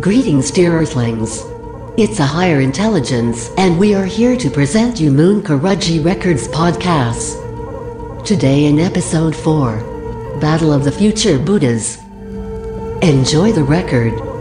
Greetings, dear Earthlings. It's a higher intelligence, and we are here to present you Moon Karaji Records podcast. Today in episode 4 Battle of the Future Buddhas. Enjoy the record.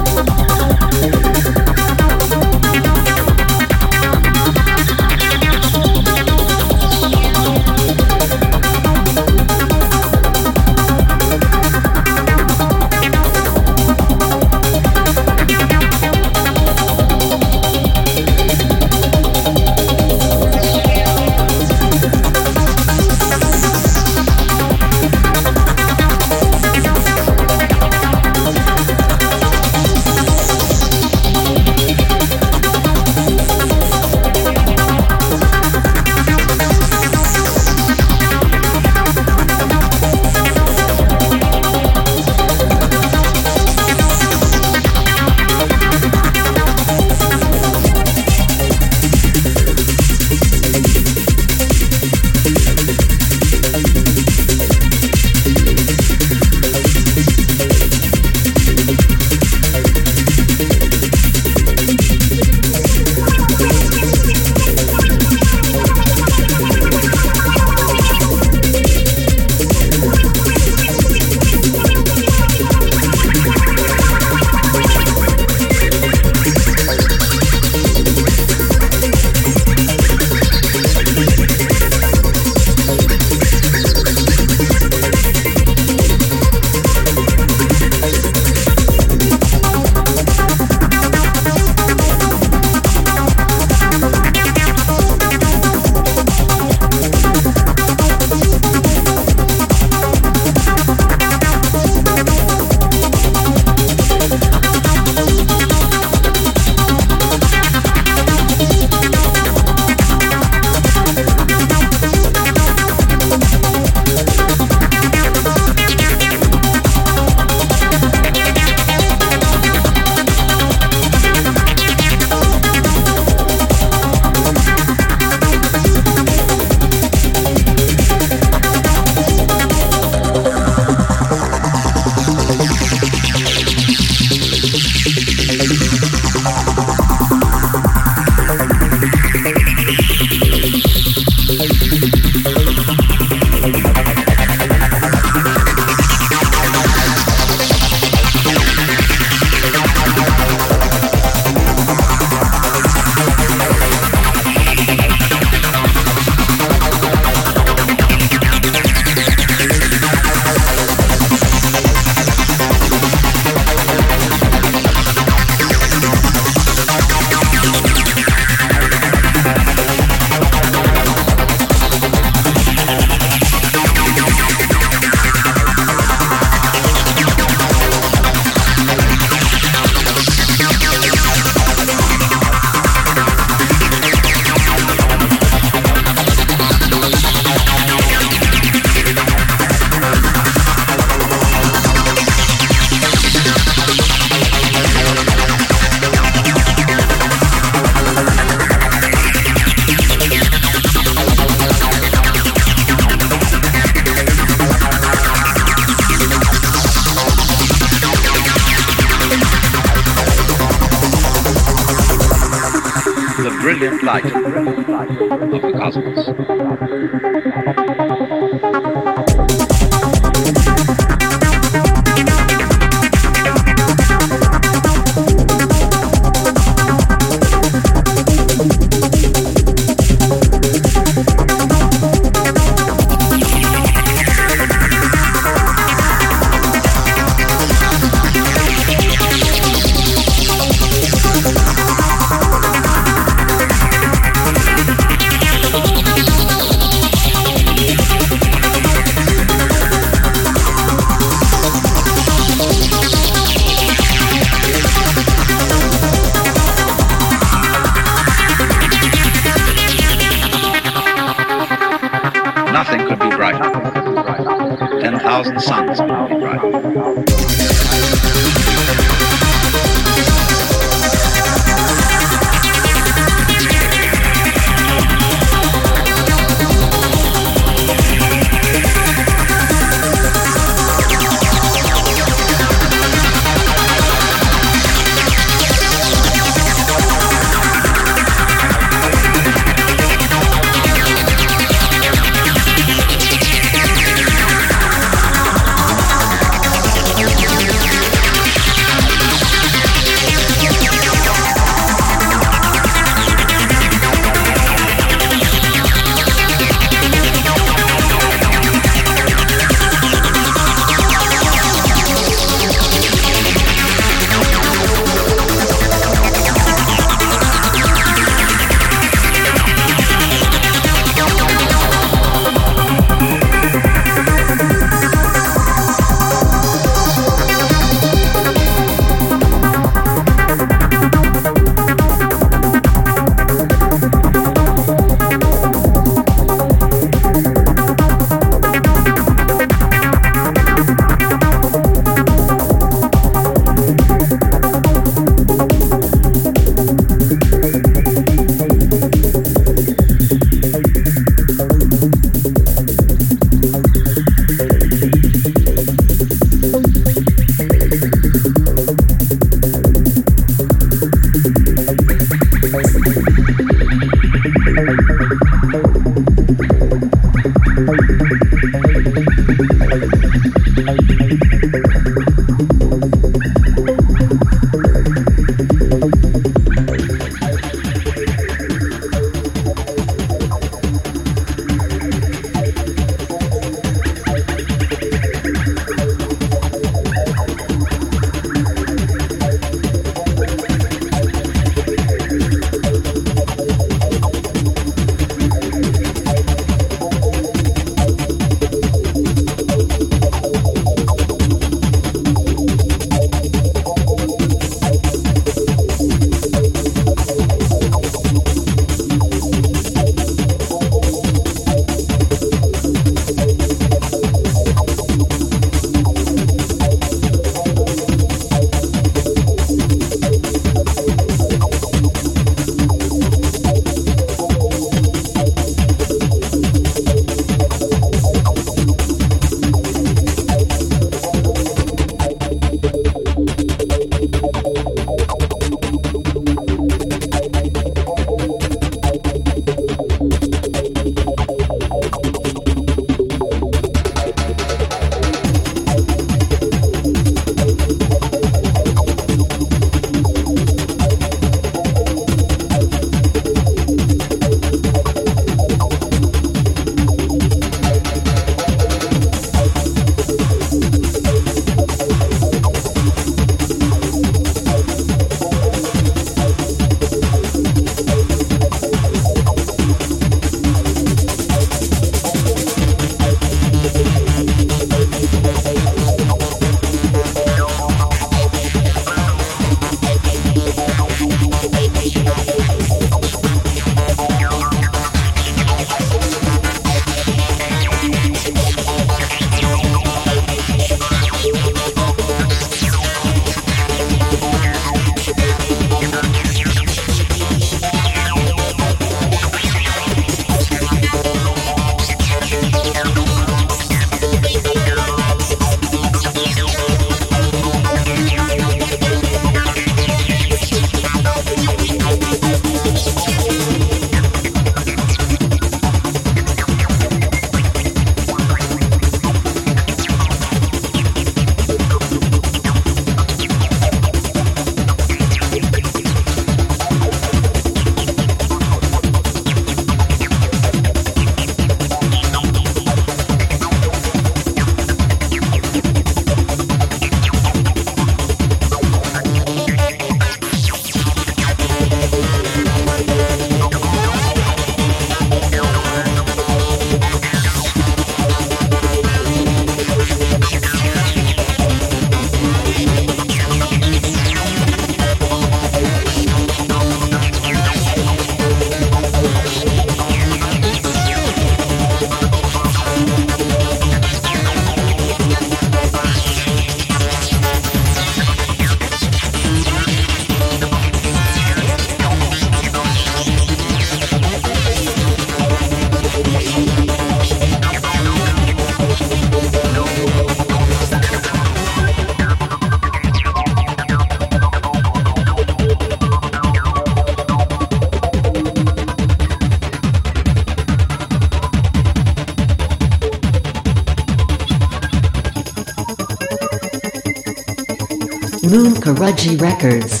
Karaji Records.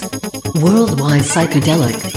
Worldwide Psychedelic.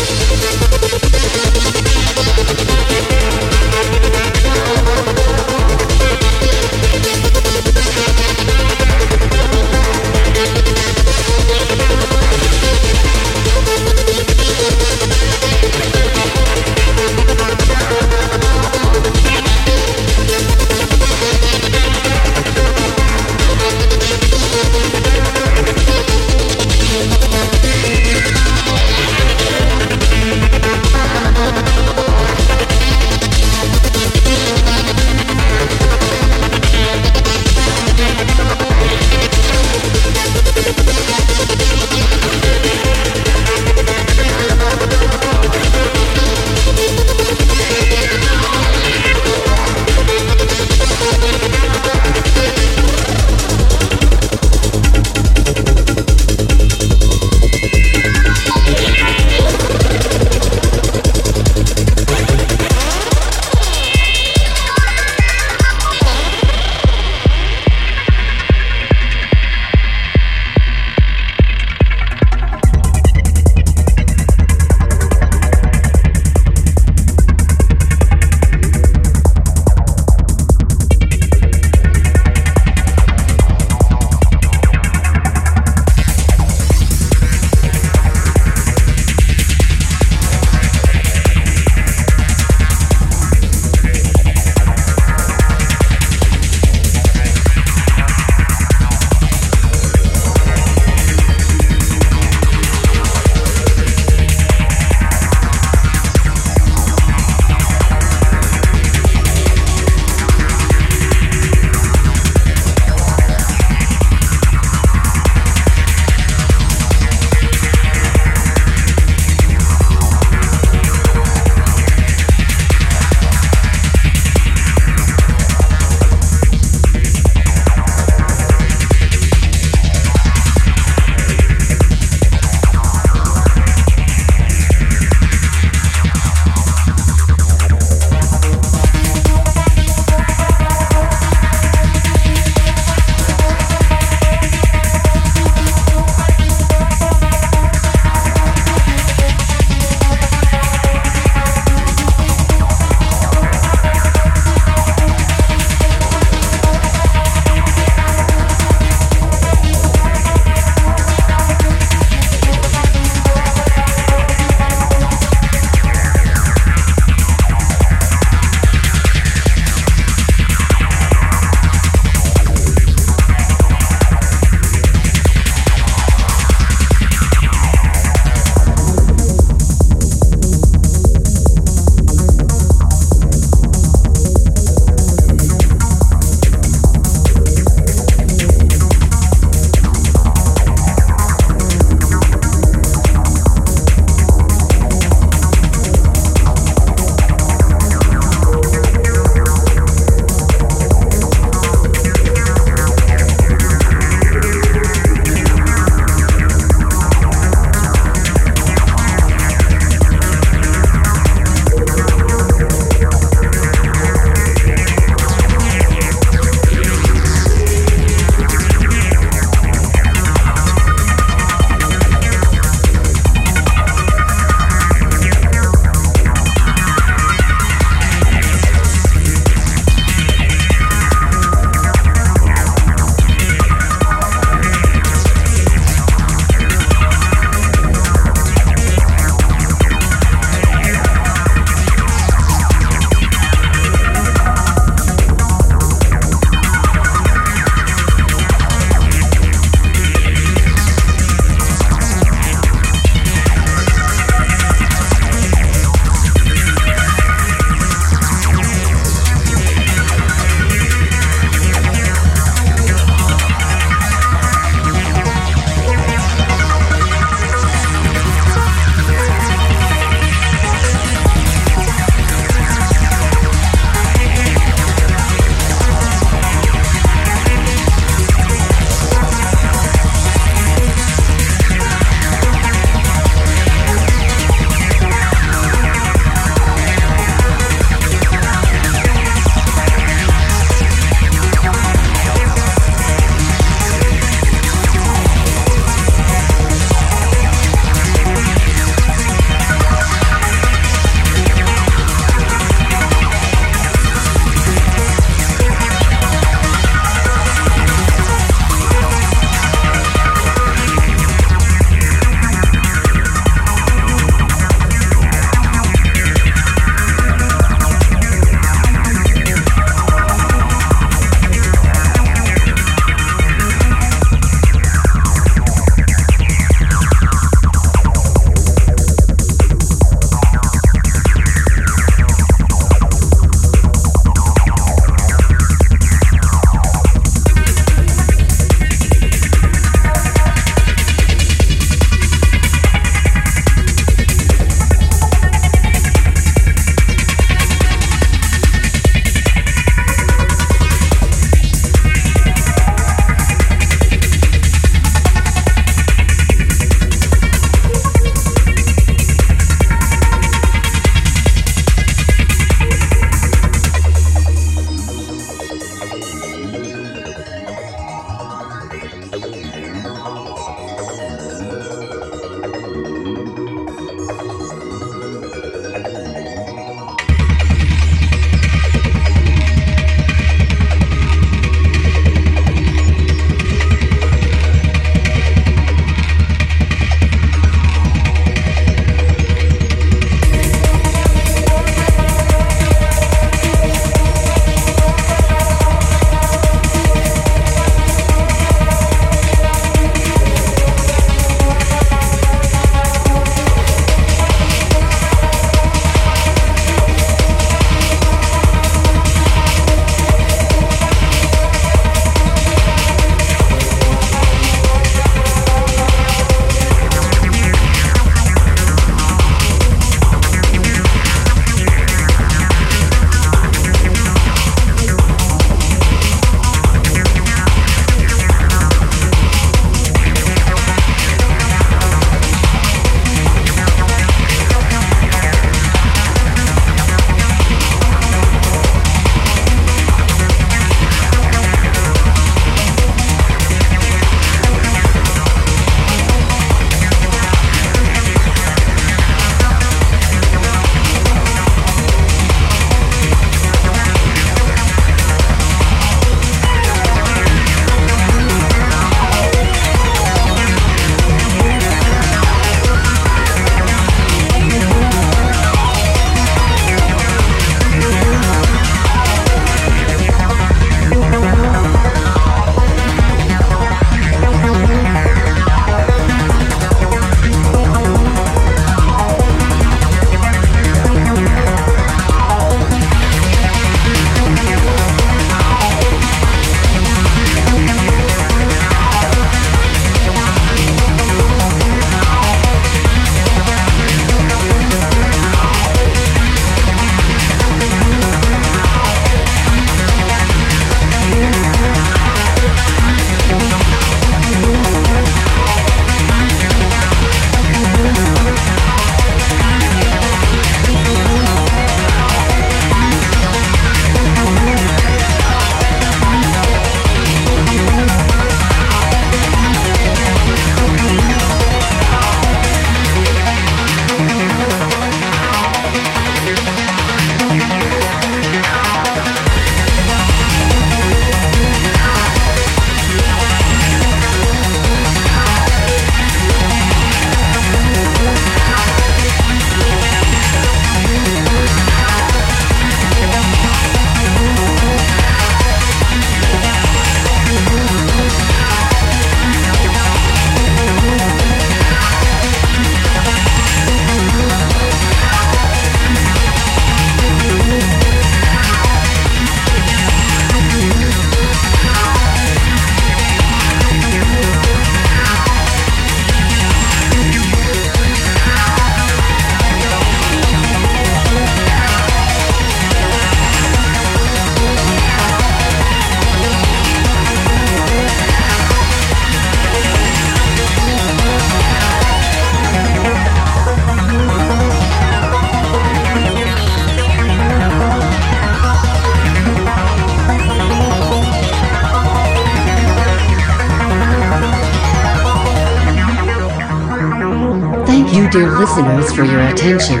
For your attention.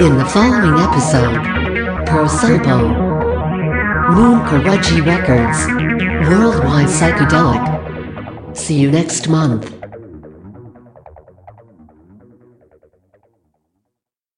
In the following episode, Prosopo, Moon Karaji Records, Worldwide Psychedelic. See you next month.